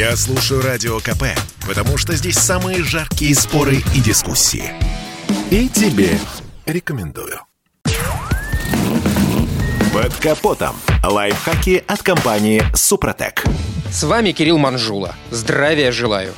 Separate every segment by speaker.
Speaker 1: Я слушаю Радио КП, потому что здесь самые жаркие споры и дискуссии. И тебе рекомендую. Под капотом. Лайфхаки от компании «Супротек».
Speaker 2: С вами Кирилл Манжула. Здравия желаю.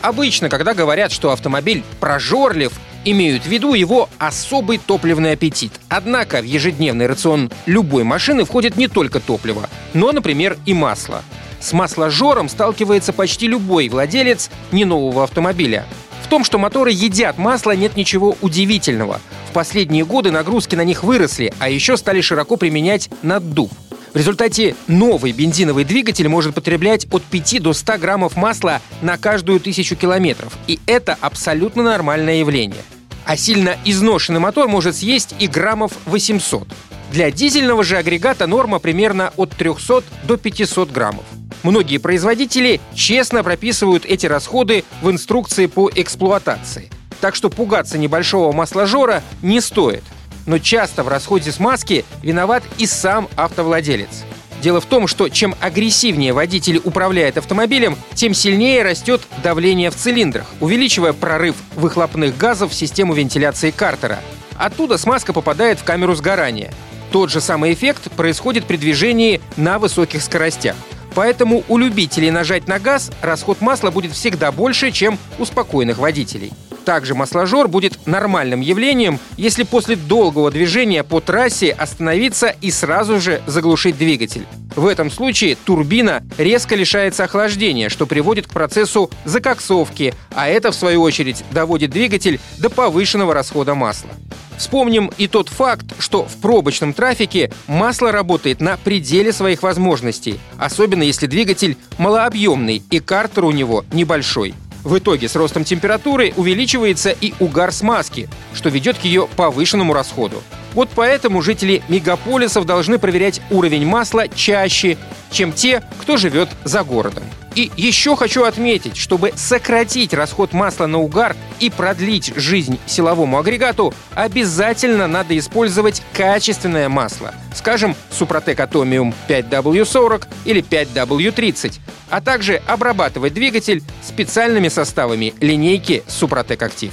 Speaker 2: Обычно, когда говорят, что автомобиль прожорлив, имеют в виду его особый топливный аппетит. Однако в ежедневный рацион любой машины входит не только топливо, но, например, и масло. С масложором сталкивается почти любой владелец не нового автомобиля. В том, что моторы едят масло, нет ничего удивительного. В последние годы нагрузки на них выросли, а еще стали широко применять наддув. В результате новый бензиновый двигатель может потреблять от 5 до 100 граммов масла на каждую тысячу километров. И это абсолютно нормальное явление. А сильно изношенный мотор может съесть и граммов 800. Для дизельного же агрегата норма примерно от 300 до 500 граммов. Многие производители честно прописывают эти расходы в инструкции по эксплуатации. Так что пугаться небольшого масложора не стоит. Но часто в расходе смазки виноват и сам автовладелец. Дело в том, что чем агрессивнее водитель управляет автомобилем, тем сильнее растет давление в цилиндрах, увеличивая прорыв выхлопных газов в систему вентиляции картера. Оттуда смазка попадает в камеру сгорания. Тот же самый эффект происходит при движении на высоких скоростях. Поэтому у любителей нажать на газ расход масла будет всегда больше, чем у спокойных водителей. Также масложор будет нормальным явлением, если после долгого движения по трассе остановиться и сразу же заглушить двигатель. В этом случае турбина резко лишается охлаждения, что приводит к процессу закоксовки, а это, в свою очередь, доводит двигатель до повышенного расхода масла. Вспомним и тот факт, что в пробочном трафике масло работает на пределе своих возможностей, особенно если двигатель малообъемный и картер у него небольшой. В итоге с ростом температуры увеличивается и угар смазки, что ведет к ее повышенному расходу. Вот поэтому жители мегаполисов должны проверять уровень масла чаще, чем те, кто живет за городом. И еще хочу отметить, чтобы сократить расход масла на угар и продлить жизнь силовому агрегату, обязательно надо использовать качественное масло. Скажем, Супротек Атомиум 5W40 или 5W30 а также обрабатывать двигатель специальными составами линейки Супротек Актив.